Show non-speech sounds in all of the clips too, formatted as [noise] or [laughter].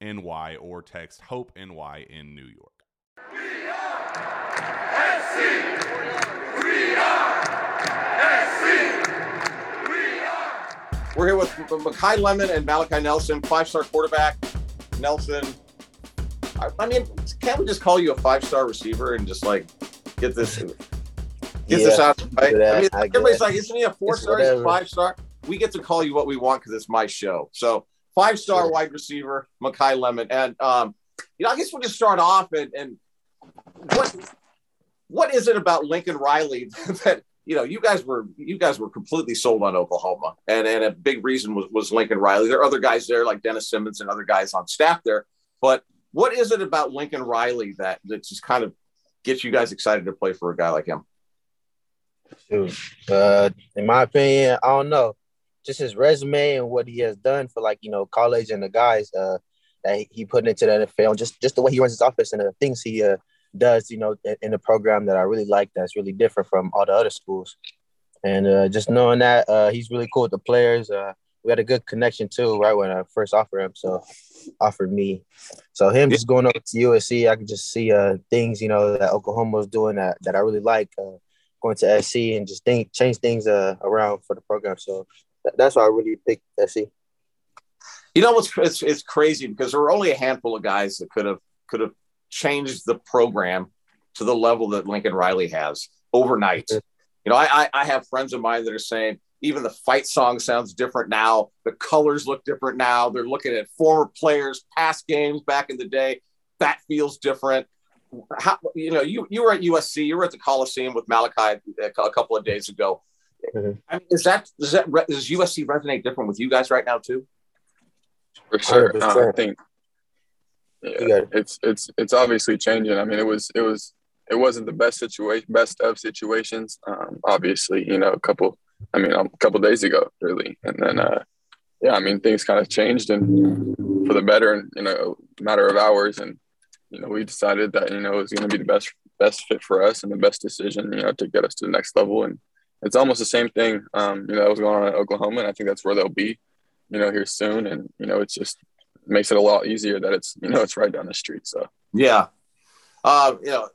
NY or text Hope NY in New York. We are SC. We are SC. We are. We're here with Makai Lemon and Malachi Nelson, five-star quarterback. Nelson, I, I mean, can't we just call you a five-star receiver and just like get this get yeah, this out right? I mean, I everybody's like, isn't he a four-star? Five-star? We get to call you what we want because it's my show. So five star sure. wide receiver, Makai Lemon. And, um, you know, I guess we'll just start off and, and what, what is it about Lincoln Riley [laughs] that, you know, you guys were, you guys were completely sold on Oklahoma and, and a big reason was, was Lincoln Riley. There are other guys there like Dennis Simmons and other guys on staff there, but what is it about Lincoln Riley that, that just kind of gets you guys excited to play for a guy like him? Uh, in my opinion, I don't know just his resume and what he has done for like you know college and the guys uh, that he put into the NFL, just just the way he runs his office and the things he uh, does, you know, in the program that I really like. That's really different from all the other schools, and uh, just knowing that uh, he's really cool with the players. Uh, we had a good connection too, right when I first offered him. So offered me, so him just going over to USC, I could just see uh, things you know that Oklahoma was doing that that I really like. Uh, going to SC and just think change things uh, around for the program. So that's why I really picked SC. You know what's it's, it's crazy because there were only a handful of guys that could have could have changed the program to the level that Lincoln Riley has overnight. Mm-hmm. You know, I, I have friends of mine that are saying even the fight song sounds different now. The colors look different now. They're looking at former players, past games back in the day. That feels different. How, you know, you you were at USC. You were at the Coliseum with Malachi a couple of days ago. Mm-hmm. I mean, is that does that does USC resonate different with you guys right now too? For sure, uh, I think yeah, it's it's it's obviously changing. I mean, it was it was it wasn't the best situation, best of situations. Um, obviously, you know, a couple. I mean, a couple days ago, really, and then uh, yeah, I mean, things kind of changed and for the better in you know a matter of hours, and you know, we decided that you know it was going to be the best best fit for us and the best decision, you know, to get us to the next level and it's almost the same thing, um, you know, that was going on in Oklahoma, and I think that's where they'll be, you know, here soon. And you know, it's just makes it a lot easier that it's you know it's right down the street. So yeah, uh, you know,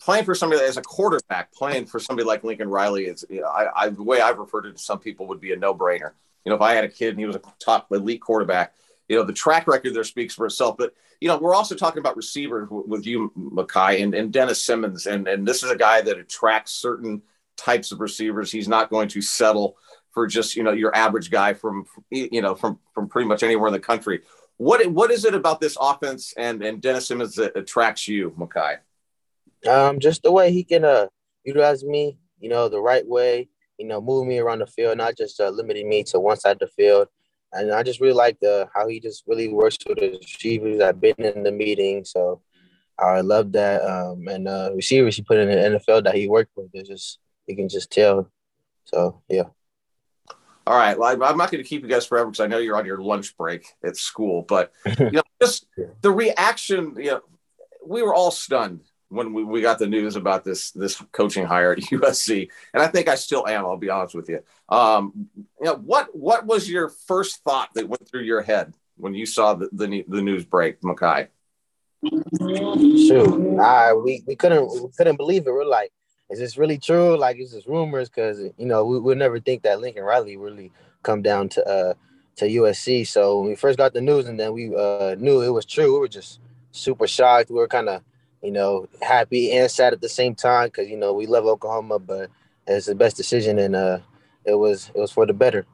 playing for somebody as a quarterback, playing for somebody like Lincoln Riley is, you know, I, I the way I've referred it to some people would be a no brainer. You know, if I had a kid and he was a top elite quarterback, you know, the track record there speaks for itself. But you know, we're also talking about receivers with you, Makai, and, and Dennis Simmons, and and this is a guy that attracts certain types of receivers. He's not going to settle for just you know your average guy from you know from from pretty much anywhere in the country. What what is it about this offense and and Dennis Simmons that attracts you, Makai? Um, just the way he can uh utilize me, you know, the right way, you know, move me around the field, not just uh, limiting me to one side of the field. And I just really like the how he just really works with the receivers. I've been in the meeting, so I love that. Um, and uh, receivers he put in the NFL that he worked with, it's just you can just tell. So yeah. All right. Well, I'm not going to keep you guys forever because I know you're on your lunch break at school. But you know, [laughs] just the reaction. You know, we were all stunned when we, we got the news about this this coaching hire at [laughs] USC, and I think I still am. I'll be honest with you. Um, you know, what what was your first thought that went through your head when you saw the the, the news break, Makai? Shoot, I we, we couldn't we couldn't believe it. We're like, is this really true? Like, is this rumors? Because you know, we would never think that Lincoln Riley really come down to uh to USC. So when we first got the news, and then we uh knew it was true, we were just super shocked. We were kind of you know, happy and sad at the same time because you know we love Oklahoma, but it's the best decision, and uh, it was it was for the better.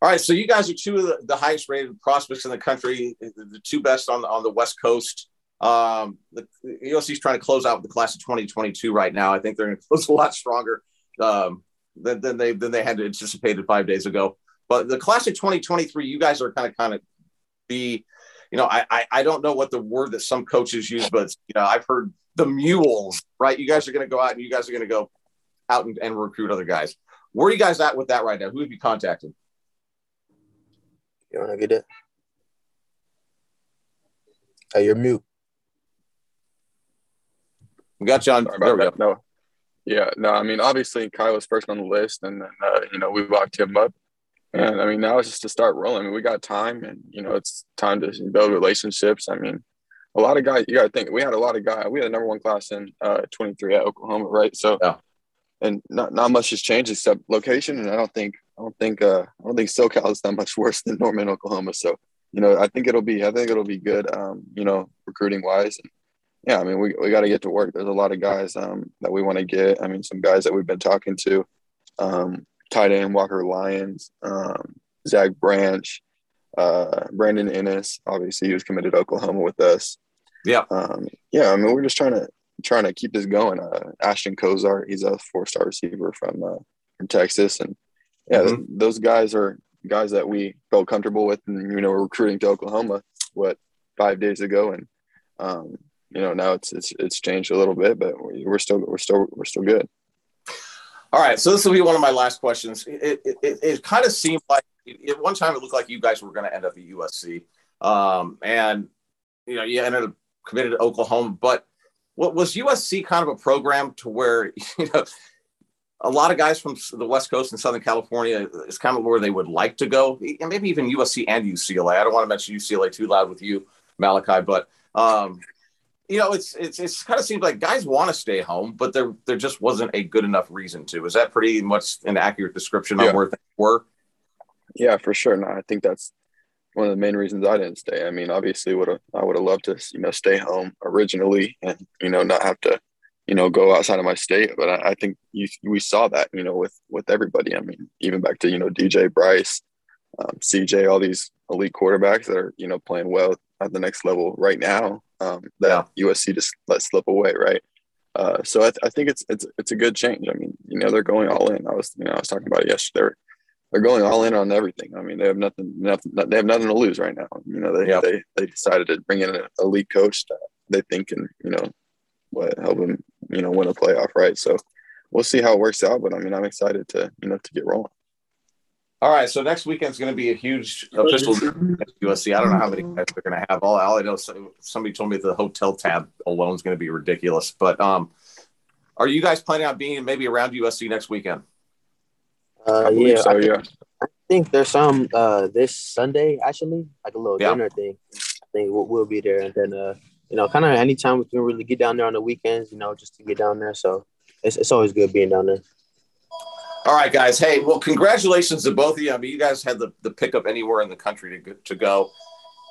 All right, so you guys are two of the, highest rated prospects in the country, the two best on the, on the West Coast. Um, the, the USC is trying to close out the class of 2022 right now. I think they're going [laughs] to close a lot stronger um, than, than they than they had anticipated five days ago. But the class of 2023, you guys are kind of kind of be you know, I, I, I don't know what the word that some coaches use, but you know, I've heard the mules, right? You guys are going to go out and you guys are going to go out and, and recruit other guys. Where are you guys at with that right now? Who have you contacted? You want to get it? Hey, you're mute. We got you on. There we go. No. Yeah, no, I mean, obviously Kyle was first on the list, and then, uh, you know, we locked him up. And I mean, now it's just to start rolling. I mean, we got time, and you know, it's time to build relationships. I mean, a lot of guys. You got to think we had a lot of guys. We had a number one class in uh, 23 at Oklahoma, right? So, yeah. and not not much has changed except location. And I don't think I don't think uh, I don't think SoCal is that much [laughs] worse than Norman, Oklahoma. So, you know, I think it'll be I think it'll be good. Um, you know, recruiting wise. And, yeah, I mean, we, we got to get to work. There's a lot of guys um, that we want to get. I mean, some guys that we've been talking to. Um, tight end Walker Lyons, um, Zach Branch, uh, Brandon Ennis. Obviously, he was committed to Oklahoma with us. Yeah. Um, yeah. I mean, we're just trying to trying to keep this going. Uh, Ashton Kozar, he's a four star receiver from uh, from Texas, and yeah, mm-hmm. those guys are guys that we felt comfortable with, and you know, we're recruiting to Oklahoma. What five days ago, and um, you know, now it's it's it's changed a little bit, but we're still we're still we're still good. All right, so this will be one of my last questions. It, it, it, it kind of seemed like at one time it looked like you guys were going to end up at USC, um, and you know you ended up committed to Oklahoma. But what was USC kind of a program to where [laughs] you know a lot of guys from the West Coast and Southern California is kind of where they would like to go, and maybe even USC and UCLA. I don't want to mention UCLA too loud with you, Malachi, but um, you know, it's it's it's kind of seems like guys want to stay home, but there there just wasn't a good enough reason to. Is that pretty much an accurate description yeah. of where things were? Yeah, for sure. No, I think that's one of the main reasons I didn't stay. I mean, obviously, would I would have loved to, you know, stay home originally and you know not have to, you know, go outside of my state. But I, I think you, we saw that, you know, with with everybody. I mean, even back to you know DJ Bryce, um, CJ, all these elite quarterbacks that are you know playing well at the next level right now um, that yeah. USC just let slip away, right? Uh, so I, th- I, think it's it's it's a good change. I mean, you know, they're going all in. I was you know I was talking about it yesterday. They're, they're going all in on everything. I mean, they have nothing, nothing. They have nothing to lose right now. You know, they yeah. they, they decided to bring in an elite coach that they think can you know what help them you know win a playoff, right? So we'll see how it works out. But I mean, I'm excited to you know to get rolling. All right, so next weekend is going to be a huge official USC. I don't know how many guys they're going to have. All, all I know, somebody told me the hotel tab alone is going to be ridiculous. But um, are you guys planning on being maybe around USC next weekend? Uh, yeah, so, I think, yeah. I think there's some uh, this Sunday actually, like a little yeah. dinner thing. I think we'll, we'll, be there, and then uh, you know, kind of anytime we can really get down there on the weekends, you know, just to get down there. So it's it's always good being down there. All right, guys. Hey, well, congratulations to both of you. I mean, you guys had the, the pickup anywhere in the country to, to go.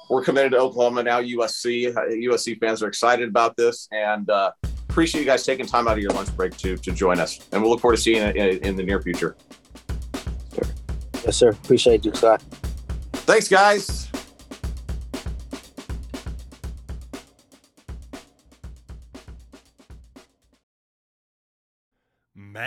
We're committed to Oklahoma now, USC. USC fans are excited about this and uh, appreciate you guys taking time out of your lunch break to, to join us. And we'll look forward to seeing you in, in the near future. Yes, sir. Appreciate you, Scott. Thanks, guys.